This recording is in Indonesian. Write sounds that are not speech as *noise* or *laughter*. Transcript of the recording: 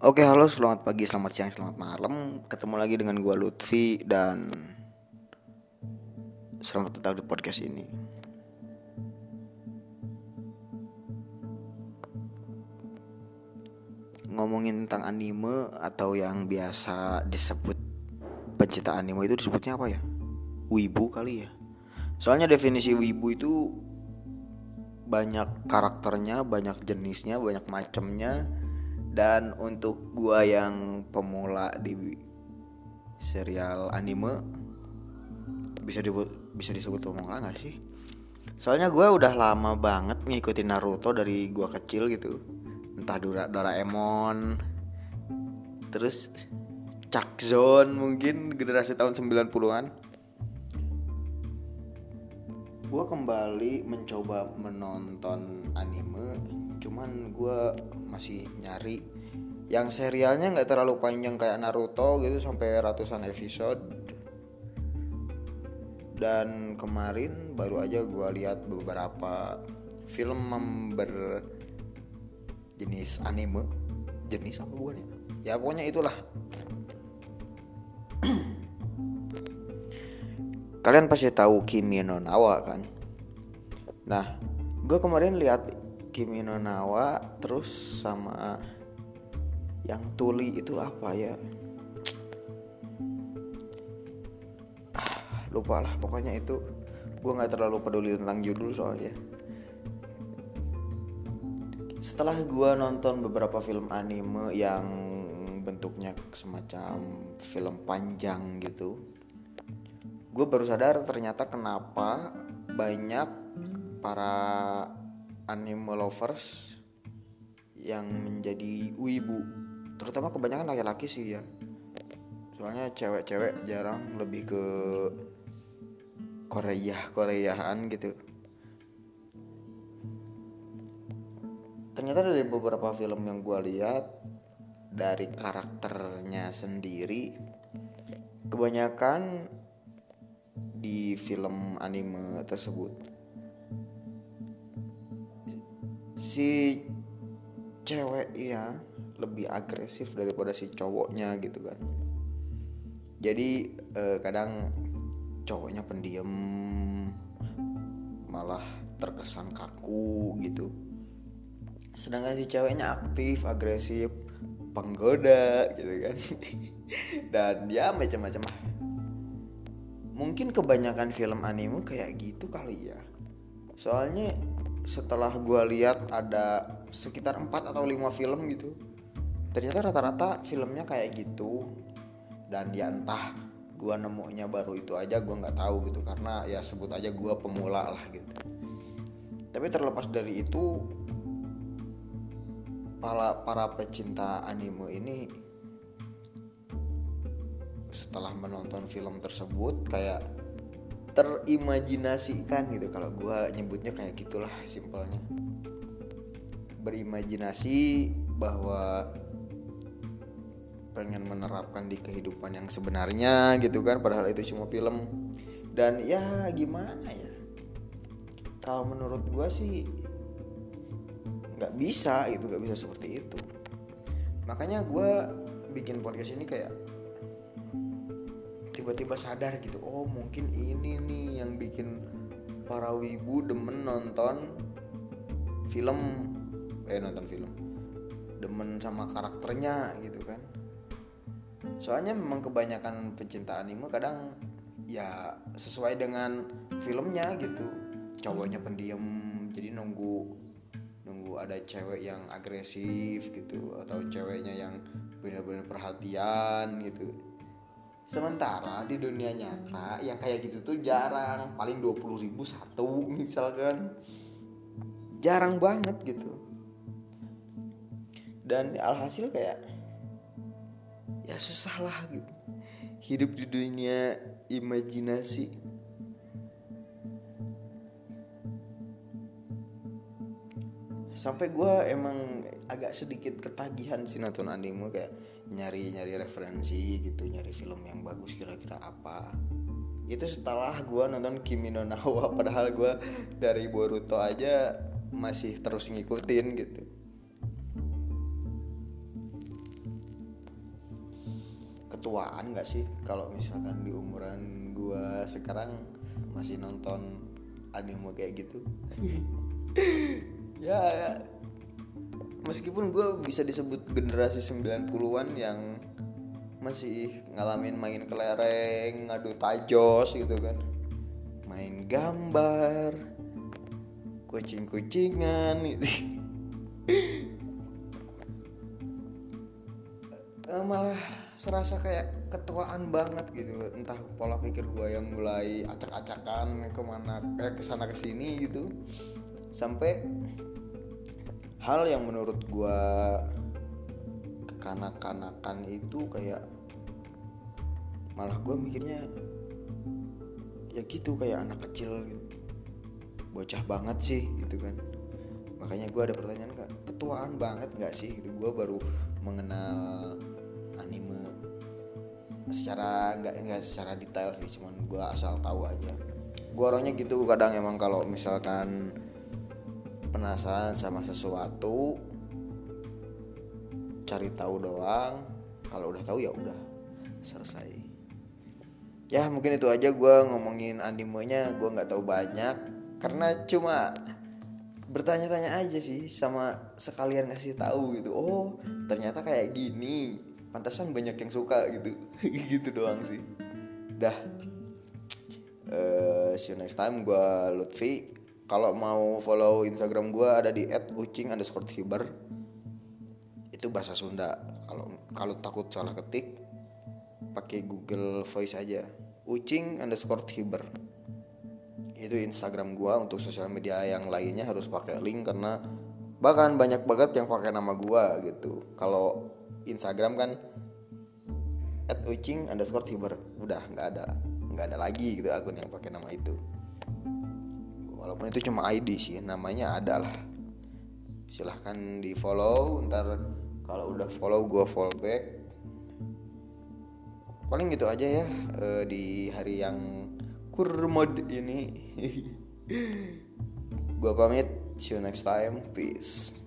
Oke halo selamat pagi selamat siang selamat malam. Ketemu lagi dengan gua Lutfi dan Selamat datang di podcast ini. Ngomongin tentang anime atau yang biasa disebut pencinta anime itu disebutnya apa ya? Wibu kali ya. Soalnya definisi wibu itu banyak karakternya, banyak jenisnya, banyak macamnya dan untuk gua yang pemula di serial anime bisa disebut bisa disebut pemula nggak sih? Soalnya gua udah lama banget ngikutin Naruto dari gua kecil gitu. Entah Dora Doraemon terus Chuck Zone mungkin generasi tahun 90-an gua kembali mencoba menonton anime cuman gua masih nyari. Yang serialnya nggak terlalu panjang kayak Naruto gitu sampai ratusan episode. Dan kemarin baru aja gue lihat beberapa film member jenis anime. Jenis apa bukan ya? Ya pokoknya itulah kalian pasti tahu Kimi no Nawa kan? Nah gue kemarin lihat Kimi no Nawa terus sama yang tuli itu apa ya? Ah, lupa lah pokoknya itu gue nggak terlalu peduli tentang judul soalnya. Setelah gue nonton beberapa film anime yang bentuknya semacam film panjang gitu gue baru sadar ternyata kenapa banyak para anime lovers yang menjadi wibu. Terutama kebanyakan laki-laki sih ya. Soalnya cewek-cewek jarang lebih ke Korea Koreaan gitu. Ternyata dari beberapa film yang gue lihat dari karakternya sendiri kebanyakan di film anime tersebut. Si cewek ya lebih agresif daripada si cowoknya gitu kan. Jadi eh, kadang cowoknya pendiam malah terkesan kaku gitu. Sedangkan si ceweknya aktif agresif penggoda gitu kan. *laughs* Dan ya macam-macam mungkin kebanyakan film anime kayak gitu kali ya. Soalnya setelah gue lihat ada sekitar 4 atau 5 film gitu ternyata rata-rata filmnya kayak gitu. Dan ya entah gue nemunya baru itu aja gue nggak tahu gitu. Karena ya sebut aja gue pemula lah gitu. Tapi terlepas dari itu para para pecinta anime ini setelah menonton film tersebut kayak terimajinasikan gitu. Kalau gue nyebutnya kayak gitulah simpelnya. Berimajinasi bahwa pengen menerapkan di kehidupan yang sebenarnya gitu kan padahal itu cuma film. Dan ya gimana ya? Kalau menurut gue sih nggak bisa gitu nggak bisa seperti itu. Makanya gue bikin podcast ini kayak tiba-tiba sadar gitu oh mungkin ini nih yang bikin para wibu demen nonton film. Eh nonton film. Demen sama karakternya gitu kan. Soalnya memang kebanyakan pecinta anime kadang ya sesuai dengan filmnya gitu. Cowoknya pendiam jadi nunggu nunggu ada cewek yang agresif gitu atau ceweknya yang benar-benar perhatian gitu Sementara di dunia nyata yang kayak gitu tuh jarang, paling 20 ribu satu misalkan. Jarang banget gitu. Dan alhasil kayak ya susah lah gitu. Hidup di dunia imajinasi. Sampai gue emang agak sedikit ketagihan sih nonton anime kayak nyari nyari referensi gitu nyari film yang bagus kira-kira apa. Itu setelah gue nonton Kimi no Nawa *laughs* padahal gue dari Boruto aja masih terus ngikutin gitu. Ketuaan nggak sih kalau misalkan di umuran gua sekarang masih nonton anime kayak gitu *laughs* ya meskipun gue bisa disebut generasi 90-an yang masih ngalamin main kelereng, ngadu tajos gitu kan. Main gambar, kucing-kucingan *laughs* gitu. Eh, malah serasa kayak ketuaan banget gitu entah pola pikir gue yang mulai acak-acakan ke mana eh, ke sana ke sini gitu sampai hal yang menurut gue kekanak-kanakan itu kayak malah gue mikirnya ya gitu kayak anak kecil gitu. Bocah banget sih gitu kan. Makanya gue ada pertanyaan kak ketuaan banget nggak sih? Gitu. Gue baru mengenal anime secara nggak nggak secara detail sih cuman gue asal tahu aja. Gue orangnya gitu kadang emang kalau misalkan penasaran sama sesuatu cari tahu doang. Kalau udah tahu ya udah selesai. Ya mungkin itu aja gue ngomongin animenya gue nggak tahu banyak. Karena cuma bertanya-tanya aja sih sama sekalian ngasih tahu gitu. Oh ternyata kayak gini. Pantasan banyak yang suka gitu. *laughs* Gitu doang sih. Dah. Uh, see you next time gue Lutfi kalau mau follow Instagram gue ada di @ucing underscore hiber itu bahasa Sunda. Kalau kalau takut salah ketik pakai Google Voice aja. Ucing underscore hiber itu Instagram gue untuk sosial media yang lainnya harus pakai link karena bahkan banyak banget yang pakai nama gue gitu. Kalau Instagram kan at ucing underscore udah nggak ada nggak ada lagi gitu akun yang pakai nama itu walaupun itu cuma ID sih namanya ada lah silahkan di follow ntar kalau udah follow gue follow back. Paling gitu aja ya uh, di hari yang kurmod ini. *laughs* Gue pamit see you next time peace